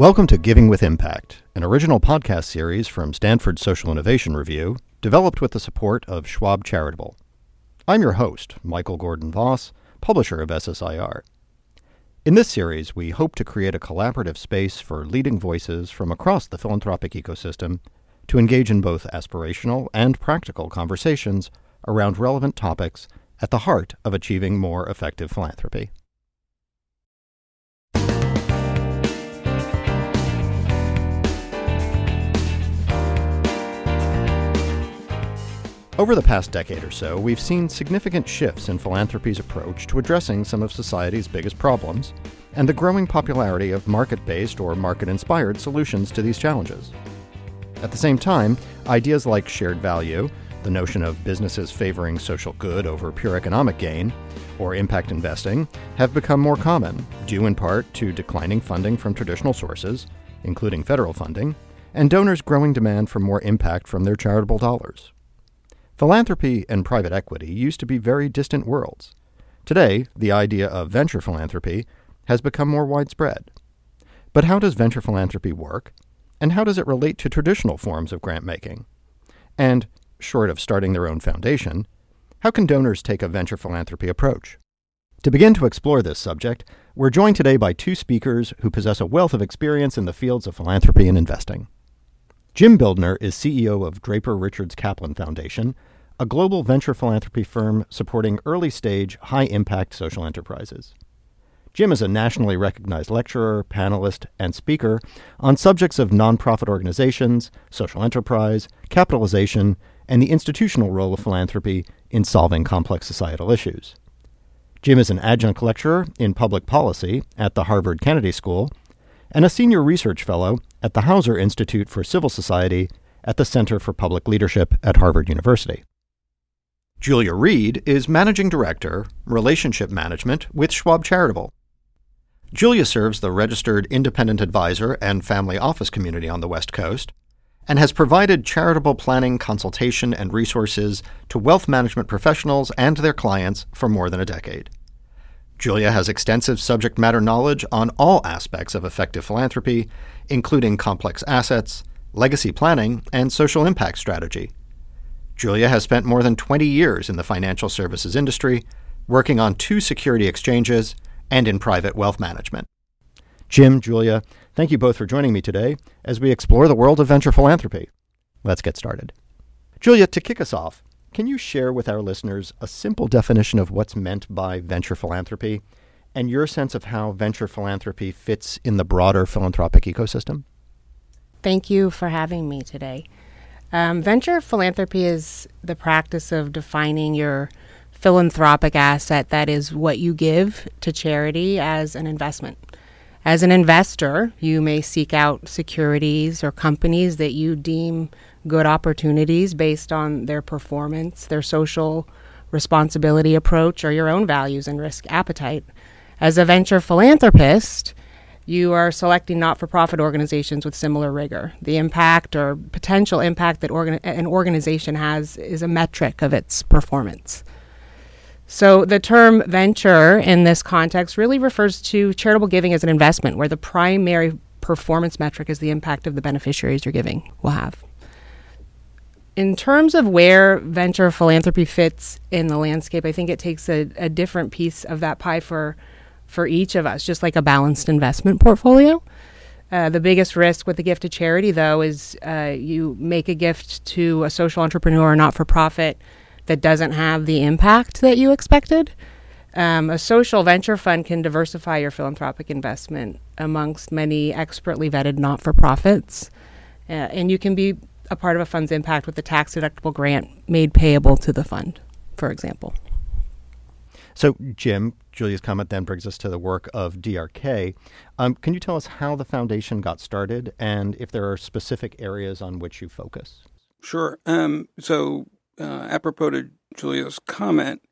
Welcome to Giving with Impact, an original podcast series from Stanford Social Innovation Review, developed with the support of Schwab Charitable. I'm your host, Michael Gordon Voss, publisher of SSIR. In this series, we hope to create a collaborative space for leading voices from across the philanthropic ecosystem to engage in both aspirational and practical conversations around relevant topics at the heart of achieving more effective philanthropy. Over the past decade or so, we've seen significant shifts in philanthropy's approach to addressing some of society's biggest problems, and the growing popularity of market based or market inspired solutions to these challenges. At the same time, ideas like shared value, the notion of businesses favoring social good over pure economic gain, or impact investing, have become more common, due in part to declining funding from traditional sources, including federal funding, and donors' growing demand for more impact from their charitable dollars. Philanthropy and private equity used to be very distant worlds. Today, the idea of venture philanthropy has become more widespread. But how does venture philanthropy work, and how does it relate to traditional forms of grant making? And, short of starting their own foundation, how can donors take a venture philanthropy approach? To begin to explore this subject, we're joined today by two speakers who possess a wealth of experience in the fields of philanthropy and investing. Jim Bildner is CEO of Draper Richards Kaplan Foundation, a global venture philanthropy firm supporting early stage, high impact social enterprises. Jim is a nationally recognized lecturer, panelist, and speaker on subjects of nonprofit organizations, social enterprise, capitalization, and the institutional role of philanthropy in solving complex societal issues. Jim is an adjunct lecturer in public policy at the Harvard Kennedy School and a senior research fellow at the Hauser Institute for Civil Society at the Center for Public Leadership at Harvard University. Julia Reed is Managing Director, Relationship Management with Schwab Charitable. Julia serves the registered independent advisor and family office community on the West Coast and has provided charitable planning consultation and resources to wealth management professionals and their clients for more than a decade. Julia has extensive subject matter knowledge on all aspects of effective philanthropy, including complex assets, legacy planning, and social impact strategy. Julia has spent more than 20 years in the financial services industry, working on two security exchanges and in private wealth management. Jim, Julia, thank you both for joining me today as we explore the world of venture philanthropy. Let's get started. Julia, to kick us off, can you share with our listeners a simple definition of what's meant by venture philanthropy and your sense of how venture philanthropy fits in the broader philanthropic ecosystem? Thank you for having me today. Um, venture philanthropy is the practice of defining your philanthropic asset that is what you give to charity as an investment. As an investor, you may seek out securities or companies that you deem good opportunities based on their performance, their social responsibility approach, or your own values and risk appetite. As a venture philanthropist, you are selecting not for profit organizations with similar rigor. The impact or potential impact that organ- an organization has is a metric of its performance. So, the term venture in this context really refers to charitable giving as an investment, where the primary performance metric is the impact of the beneficiaries you're giving will have. In terms of where venture philanthropy fits in the landscape, I think it takes a, a different piece of that pie for for each of us, just like a balanced investment portfolio. Uh, the biggest risk with the gift to charity, though, is uh, you make a gift to a social entrepreneur or not for profit that doesn't have the impact that you expected. Um, a social venture fund can diversify your philanthropic investment amongst many expertly vetted not for profits. Uh, and you can be a part of a fund's impact with a tax deductible grant made payable to the fund, for example. So, Jim, Julia's comment then brings us to the work of DRK. Um, can you tell us how the foundation got started and if there are specific areas on which you focus? Sure. Um, so, uh, apropos to Julia's comment,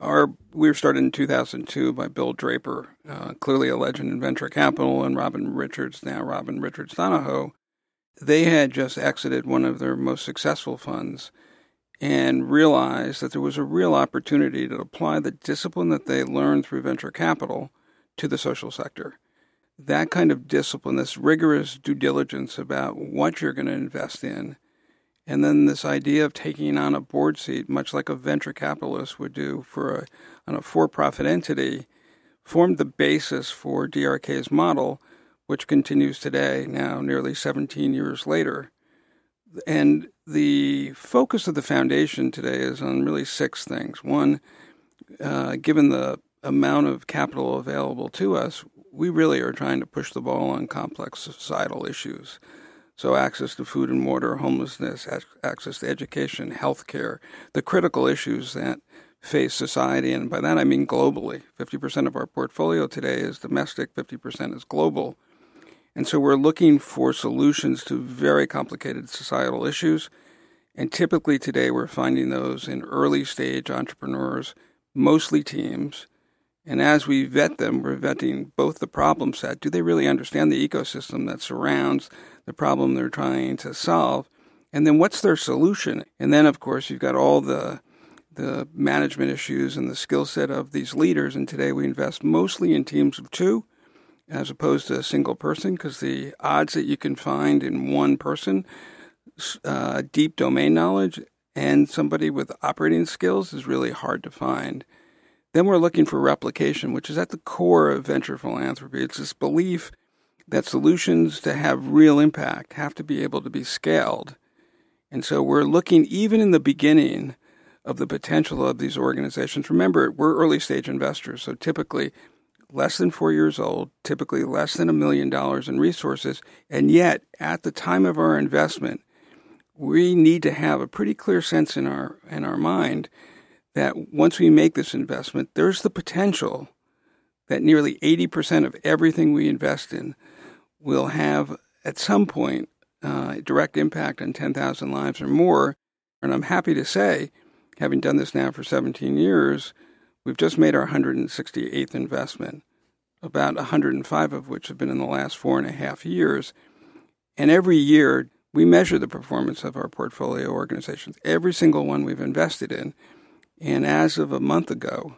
our we were started in 2002 by Bill Draper, uh, clearly a legend in venture capital, and Robin Richards, now Robin Richards Donohoe. They had just exited one of their most successful funds and realized that there was a real opportunity to apply the discipline that they learned through venture capital to the social sector. that kind of discipline, this rigorous due diligence about what you're going to invest in, and then this idea of taking on a board seat, much like a venture capitalist would do for a, on a for-profit entity, formed the basis for DRK's model, which continues today, now nearly 17 years later. And the focus of the foundation today is on really six things. One, uh, given the amount of capital available to us, we really are trying to push the ball on complex societal issues. So, access to food and water, homelessness, access to education, healthcare, the critical issues that face society, and by that I mean globally. 50% of our portfolio today is domestic, 50% is global. And so we're looking for solutions to very complicated societal issues. And typically today we're finding those in early stage entrepreneurs, mostly teams. And as we vet them, we're vetting both the problem set. Do they really understand the ecosystem that surrounds the problem they're trying to solve? And then what's their solution? And then, of course, you've got all the the management issues and the skill set of these leaders. And today we invest mostly in teams of two as opposed to a single person because the odds that you can find in one person uh, deep domain knowledge and somebody with operating skills is really hard to find. Then we're looking for replication, which is at the core of venture philanthropy. It's this belief that solutions to have real impact have to be able to be scaled. And so we're looking even in the beginning of the potential of these organizations. Remember, we're early stage investors, so typically less than four years old, typically less than a million dollars in resources, and yet at the time of our investment, we need to have a pretty clear sense in our in our mind that once we make this investment, there's the potential that nearly 80% of everything we invest in will have at some point uh, direct impact on 10,000 lives or more. And I'm happy to say having done this now for 17 years, we've just made our 168th investment, about 105 of which have been in the last four and a half years. And every year, we measure the performance of our portfolio organizations, every single one we've invested in. And as of a month ago,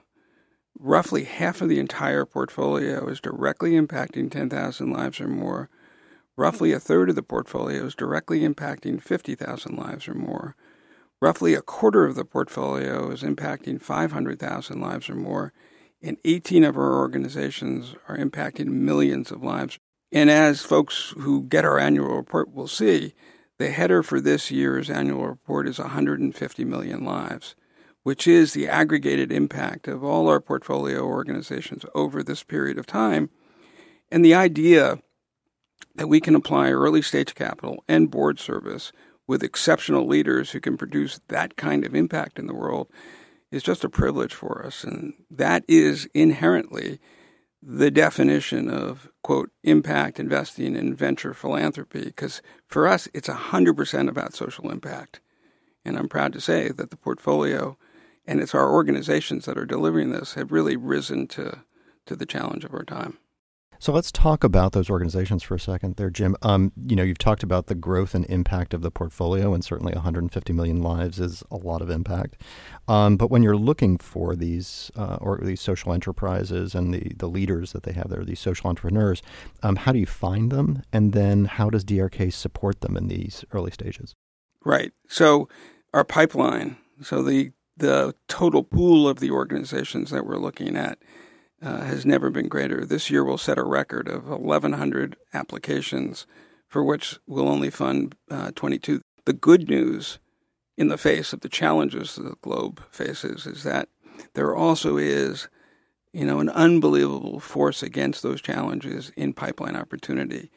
roughly half of the entire portfolio is directly impacting 10,000 lives or more. Roughly a third of the portfolio is directly impacting 50,000 lives or more. Roughly a quarter of the portfolio is impacting 500,000 lives or more, and 18 of our organizations are impacting millions of lives. And as folks who get our annual report will see, the header for this year's annual report is 150 million lives, which is the aggregated impact of all our portfolio organizations over this period of time. And the idea that we can apply early stage capital and board service with exceptional leaders who can produce that kind of impact in the world is just a privilege for us. And that is inherently the definition of, quote, impact investing in venture philanthropy, because for us, it's 100% about social impact. And I'm proud to say that the portfolio and it's our organizations that are delivering this have really risen to, to the challenge of our time. So let's talk about those organizations for a second there, Jim. Um, you know, you've talked about the growth and impact of the portfolio, and certainly 150 million lives is a lot of impact. Um, but when you're looking for these uh, or these social enterprises and the, the leaders that they have there, these social entrepreneurs, um, how do you find them? And then how does DRK support them in these early stages? Right. So our pipeline, so the the total pool of the organizations that we're looking at uh, has never been greater. This year we'll set a record of 1,100 applications, for which we'll only fund uh, 22. The good news in the face of the challenges the globe faces is that there also is, you know, an unbelievable force against those challenges in pipeline opportunity.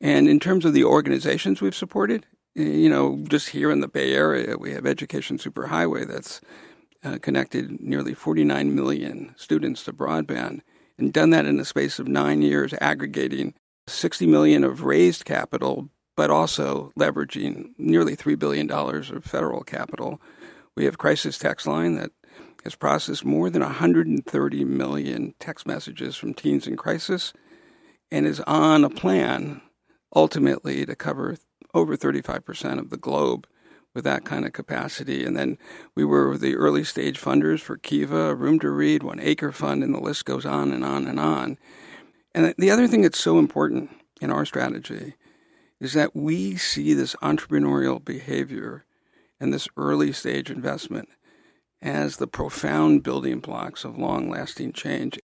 And in terms of the organizations we've supported, you know, just here in the Bay Area, we have Education Superhighway that's uh, connected nearly 49 million students to broadband and done that in the space of nine years, aggregating 60 million of raised capital, but also leveraging nearly $3 billion of federal capital. We have Crisis Text Line that has processed more than 130 million text messages from teens in crisis and is on a plan ultimately to cover over 35% of the globe with that kind of capacity. And then we were the early stage funders for Kiva, Room to Read, One Acre Fund, and the list goes on and on and on. And the other thing that's so important in our strategy is that we see this entrepreneurial behavior and this early stage investment as the profound building blocks of long lasting change.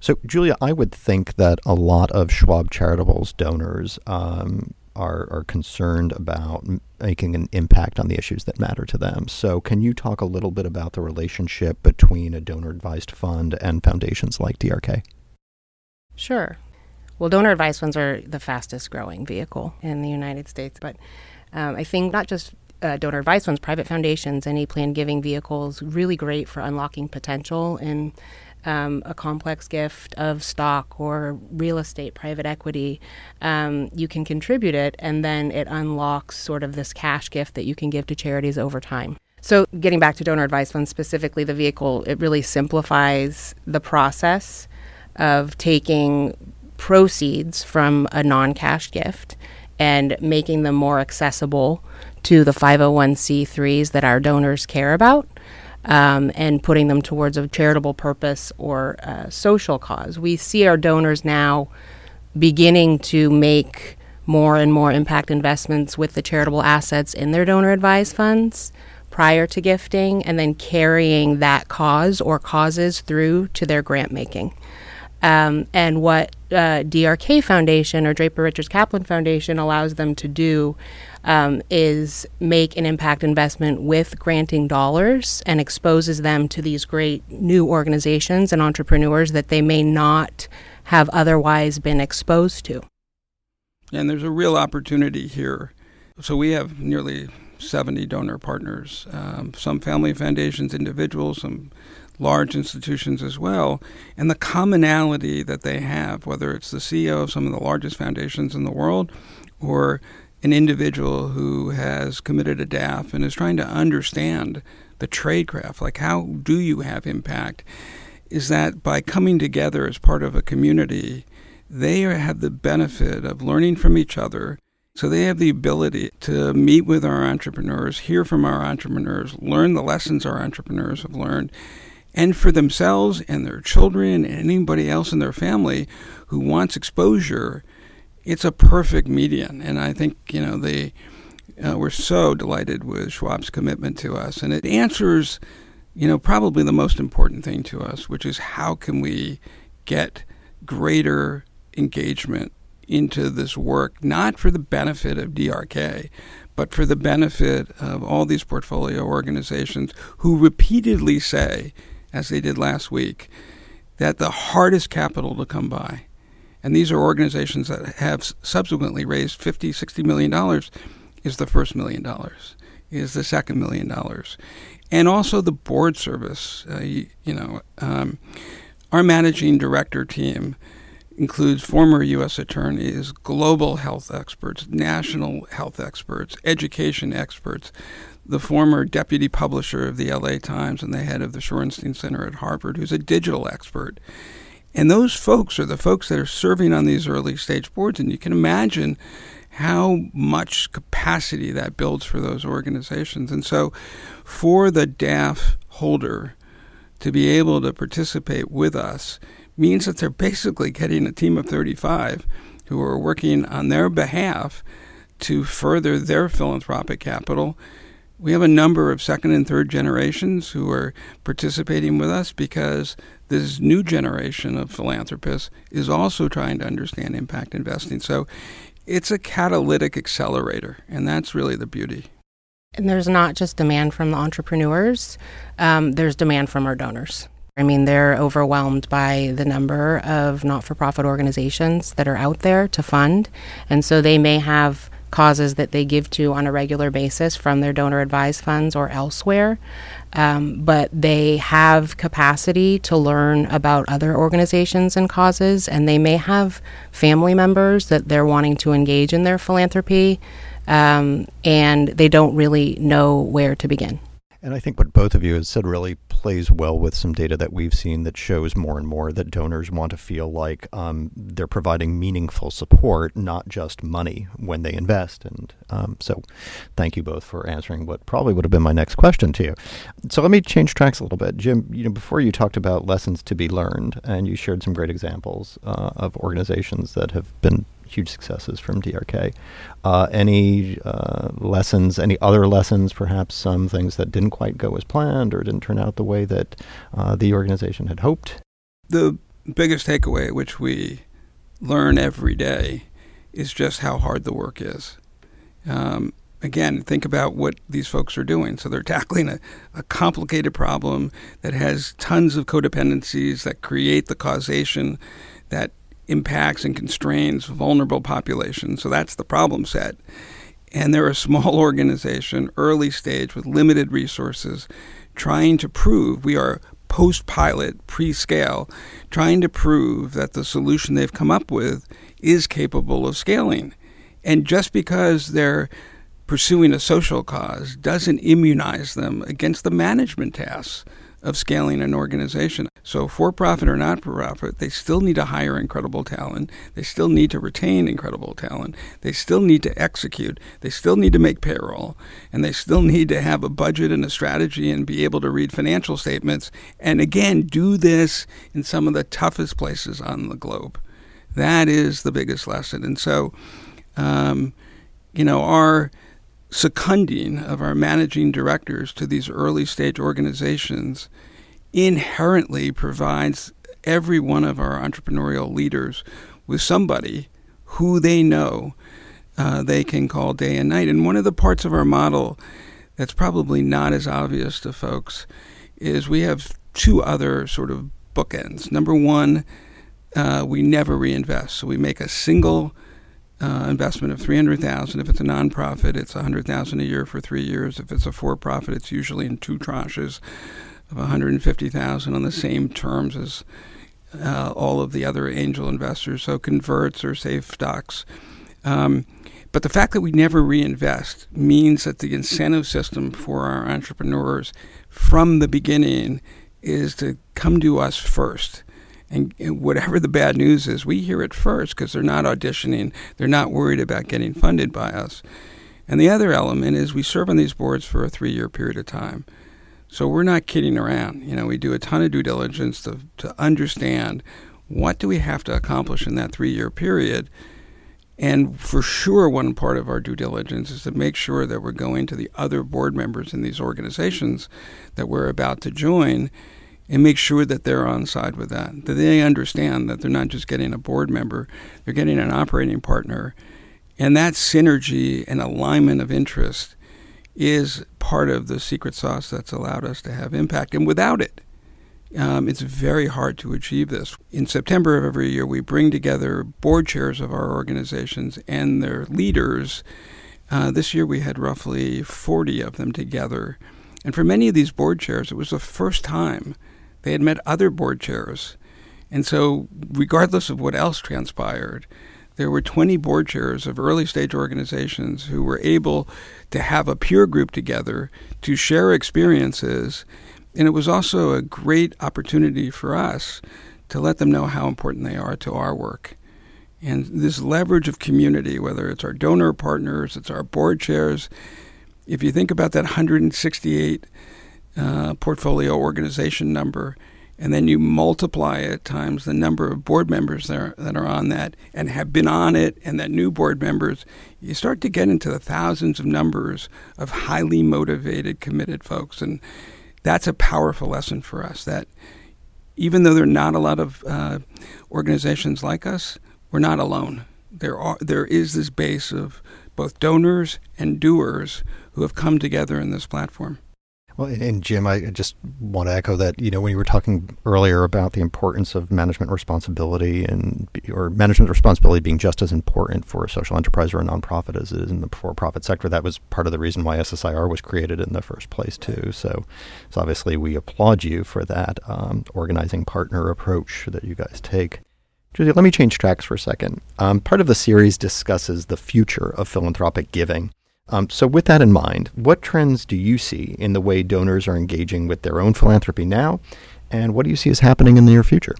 So, Julia, I would think that a lot of Schwab Charitable's donors um, are, are concerned about making an impact on the issues that matter to them. So, can you talk a little bit about the relationship between a donor advised fund and foundations like DRK? Sure. Well, donor advised funds are the fastest growing vehicle in the United States, but um, I think not just uh, donor advised funds, private foundations, any planned giving vehicles, really great for unlocking potential in um, a complex gift of stock or real estate, private equity, um, you can contribute it, and then it unlocks sort of this cash gift that you can give to charities over time. So, getting back to donor advised funds specifically, the vehicle, it really simplifies the process of taking proceeds from a non cash gift and making them more accessible to the 501c3s that our donors care about um, and putting them towards a charitable purpose or a social cause. We see our donors now beginning to make more and more impact investments with the charitable assets in their donor advised funds prior to gifting and then carrying that cause or causes through to their grant making. Um, and what uh, DRK Foundation or Draper Richards Kaplan Foundation allows them to do um, is make an impact investment with granting dollars and exposes them to these great new organizations and entrepreneurs that they may not have otherwise been exposed to. And there's a real opportunity here. So we have nearly 70 donor partners, um, some family foundations, individuals, some large institutions as well. And the commonality that they have, whether it's the CEO of some of the largest foundations in the world or an individual who has committed a DAF and is trying to understand the tradecraft, like how do you have impact, is that by coming together as part of a community, they have the benefit of learning from each other. So they have the ability to meet with our entrepreneurs, hear from our entrepreneurs, learn the lessons our entrepreneurs have learned, and for themselves and their children and anybody else in their family who wants exposure, it's a perfect median. And I think, you know, they uh, we're so delighted with Schwab's commitment to us. And it answers, you know, probably the most important thing to us, which is how can we get greater engagement into this work, not for the benefit of DRK, but for the benefit of all these portfolio organizations who repeatedly say, as they did last week, that the hardest capital to come by, and these are organizations that have subsequently raised 50, 60 million dollars, is the first million dollars, is the second million dollars. And also the board service. Uh, you, you, know, um, our managing director team includes former U.S. attorneys, global health experts, national health experts, education experts, the former deputy publisher of the LA Times and the head of the Shorenstein Center at Harvard, who's a digital expert. And those folks are the folks that are serving on these early stage boards. And you can imagine how much capacity that builds for those organizations. And so, for the DAF holder to be able to participate with us means that they're basically getting a team of 35 who are working on their behalf to further their philanthropic capital we have a number of second and third generations who are participating with us because this new generation of philanthropists is also trying to understand impact investing. So it's a catalytic accelerator, and that's really the beauty. And there's not just demand from the entrepreneurs, um, there's demand from our donors. I mean, they're overwhelmed by the number of not for profit organizations that are out there to fund. And so they may have causes that they give to on a regular basis from their donor advised funds or elsewhere. Um, but they have capacity to learn about other organizations and causes, and they may have family members that they're wanting to engage in their philanthropy, um, and they don't really know where to begin. And I think what both of you have said really plays well with some data that we've seen that shows more and more that donors want to feel like um, they're providing meaningful support, not just money when they invest. And um, so, thank you both for answering what probably would have been my next question to you. So let me change tracks a little bit, Jim. You know, before you talked about lessons to be learned, and you shared some great examples uh, of organizations that have been huge successes from DRK. Uh, any uh, lessons, any other lessons, perhaps some things that didn't quite go as planned or didn't turn out the way that uh, the organization had hoped? The biggest takeaway, which we learn every day, is just how hard the work is. Um, again, think about what these folks are doing. So they're tackling a, a, complicated problem that has tons of codependencies that create the causation that impacts and constrains vulnerable populations. So that's the problem set. And they're a small organization, early stage, with limited resources, trying to prove we are post pilot, pre scale, trying to prove that the solution they've come up with is capable of scaling. And just because they're pursuing a social cause doesn't immunize them against the management tasks of scaling an organization. So, for profit or not for profit, they still need to hire incredible talent. They still need to retain incredible talent. They still need to execute. They still need to make payroll. And they still need to have a budget and a strategy and be able to read financial statements. And again, do this in some of the toughest places on the globe. That is the biggest lesson. And so, um, you know, our seconding of our managing directors to these early stage organizations inherently provides every one of our entrepreneurial leaders with somebody who they know uh, they can call day and night. And one of the parts of our model that's probably not as obvious to folks is we have two other sort of bookends. Number one, uh, we never reinvest. So we make a single uh, investment of 300000 If it's a nonprofit, it's 100000 a year for three years. If it's a for profit, it's usually in two tranches of 150000 on the same terms as uh, all of the other angel investors, so converts or safe stocks. Um, but the fact that we never reinvest means that the incentive system for our entrepreneurs from the beginning is to come to us first and, and whatever the bad news is, we hear it first because they're not auditioning. They're not worried about getting funded by us. And the other element is we serve on these boards for a three year period of time. So we're not kidding around. You know, we do a ton of due diligence to, to understand what do we have to accomplish in that three year period. And for sure, one part of our due diligence is to make sure that we're going to the other board members in these organizations that we're about to join and make sure that they're on side with that. That they understand that they're not just getting a board member, they're getting an operating partner. And that synergy and alignment of interest is part of the secret sauce that's allowed us to have impact. And without it, um, it's very hard to achieve this. In September of every year, we bring together board chairs of our organizations and their leaders. Uh, this year, we had roughly 40 of them together. And for many of these board chairs, it was the first time they had met other board chairs. And so, regardless of what else transpired, there were 20 board chairs of early stage organizations who were able to have a peer group together to share experiences. And it was also a great opportunity for us to let them know how important they are to our work. And this leverage of community, whether it's our donor partners, it's our board chairs, if you think about that 168 uh, portfolio organization number, and then you multiply it times the number of board members that are, that are on that and have been on it, and that new board members, you start to get into the thousands of numbers of highly motivated, committed folks. And that's a powerful lesson for us that even though there are not a lot of uh, organizations like us, we're not alone. There, are, there is this base of both donors and doers who have come together in this platform. Well, and Jim, I just want to echo that. You know, when you were talking earlier about the importance of management responsibility and or management responsibility being just as important for a social enterprise or a nonprofit as it is in the for-profit sector, that was part of the reason why SSIR was created in the first place, too. So, so obviously, we applaud you for that um, organizing partner approach that you guys take. Julia, let me change tracks for a second. Um, part of the series discusses the future of philanthropic giving Um, so, with that in mind, what trends do you see in the way donors are engaging with their own philanthropy now, and what do you see as happening in the near future?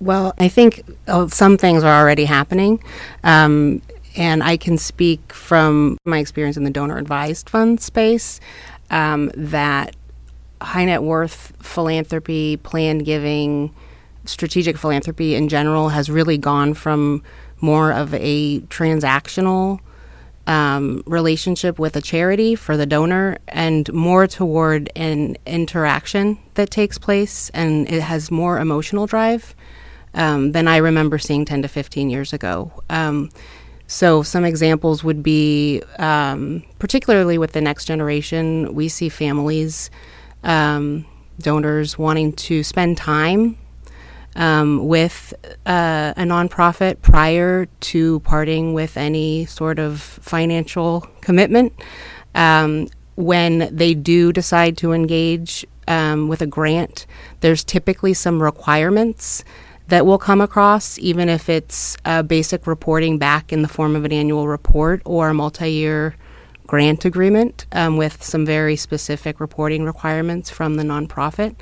Well, I think uh, some things are already happening. Um, and I can speak from my experience in the donor advised fund space um, that high net worth philanthropy, planned giving, strategic philanthropy in general has really gone from more of a transactional um, relationship with a charity for the donor and more toward an interaction that takes place and it has more emotional drive um, than I remember seeing 10 to 15 years ago. Um, so, some examples would be, um, particularly with the next generation, we see families, um, donors wanting to spend time um, with uh, a nonprofit prior to parting with any sort of financial commitment. Um, when they do decide to engage um, with a grant, there's typically some requirements that we'll come across, even if it's a basic reporting back in the form of an annual report or a multi year grant agreement um, with some very specific reporting requirements from the nonprofit.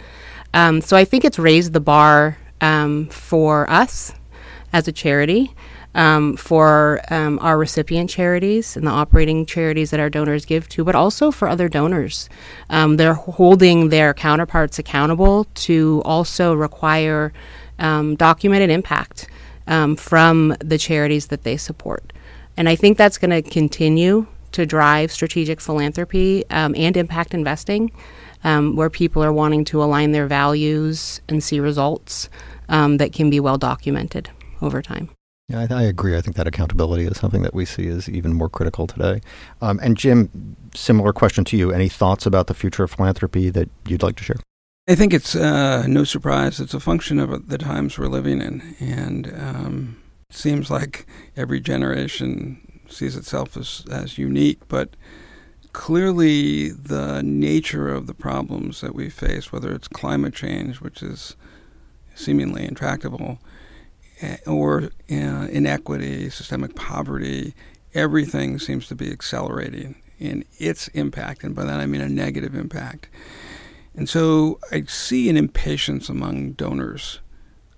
Um, so I think it's raised the bar um, for us as a charity. Um, for um, our recipient charities and the operating charities that our donors give to, but also for other donors. Um, they're holding their counterparts accountable to also require um, documented impact um, from the charities that they support. And I think that's going to continue to drive strategic philanthropy and impact investing, um, where people are wanting to align their values and see results um, that can be well documented over time. Yeah, I, I, agree. I think that accountability is something that we see as even more critical today. Um, and Jim, similar question to you. Any thoughts about the future of philanthropy that you'd like to share? I think it's uh, no surprise. It's a function of the times we're living in, and um, it seems like every generation sees itself as as unique. But clearly, the nature of the problems that we face, whether it's climate change, which is seemingly intractable, eh, or uh, inequity, systemic poverty, everything seems to be accelerating in its impact, and by that I mean a negative impact. And so I see an impatience among donors,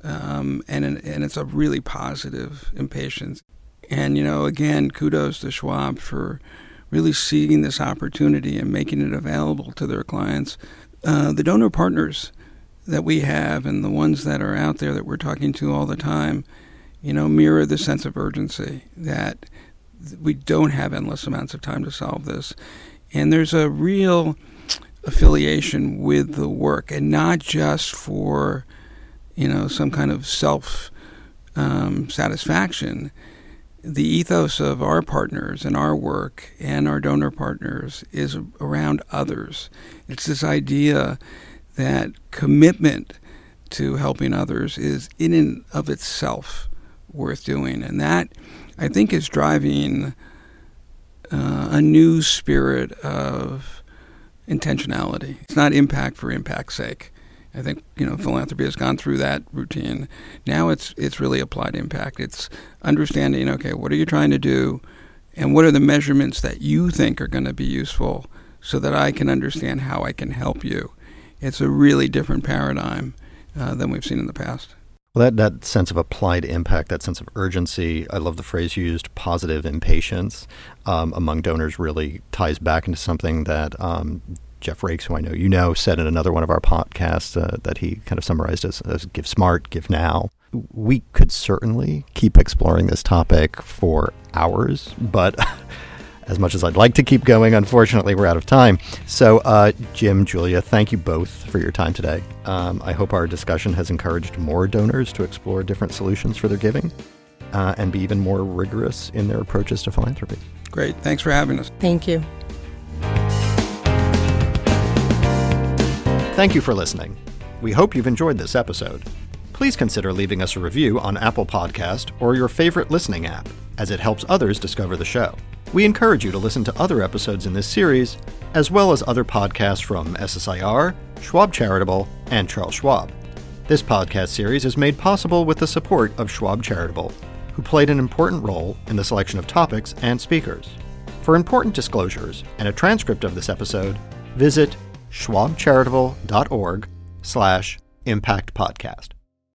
um, and an, and it's a really positive impatience. And you know, again, kudos to Schwab for really seeing this opportunity and making it available to their clients. Uh, the donor partners that we have and the ones that are out there that we're talking to all the time, you know, mirror the sense of urgency that we don't have endless amounts of time to solve this. And there's a real affiliation with the work and not just for you know some kind of self um, satisfaction the ethos of our partners and our work and our donor partners is around others it's this idea that commitment to helping others is in and of itself worth doing and that i think is driving uh, a new spirit of intentionality. It's not impact for impact's sake. I think you know philanthropy has gone through that routine. Now it's it's really applied impact. It's understanding okay, what are you trying to do, and what are the measurements that you think are going to be useful, so that I can understand how I can help you. It's a really different paradigm uh, than we've seen in the past. Well, that, that sense of applied impact, that sense of urgency, I love the phrase used, positive impatience um, among donors really ties back into something that um, Jeff Raikes, who I know you know, said in another one of our podcasts uh, that he kind of summarized as, as give smart, give now. We could certainly keep exploring this topic for hours, but as much as I'd like to keep going, unfortunately, we're out of time. So, uh, Jim, Julia, thank you both for your time today. Um, I hope our discussion has encouraged more donors to explore different solutions for their giving uh, and be even more rigorous in their approaches to philanthropy. Great. Thanks for having us. Thank you. Thank you for listening. We hope you've enjoyed this episode. Please consider leaving us a review on Apple Podcast or your favorite listening app, as it helps others discover the show. We encourage you to listen to other episodes in this series, as well as other podcasts from SSIR, Schwab Charitable, and Charles Schwab. This podcast series is made possible with the support of Schwab Charitable, who played an important role in the selection of topics and speakers. For important disclosures and a transcript of this episode, visit schwabcharitable.org slash impactpodcast.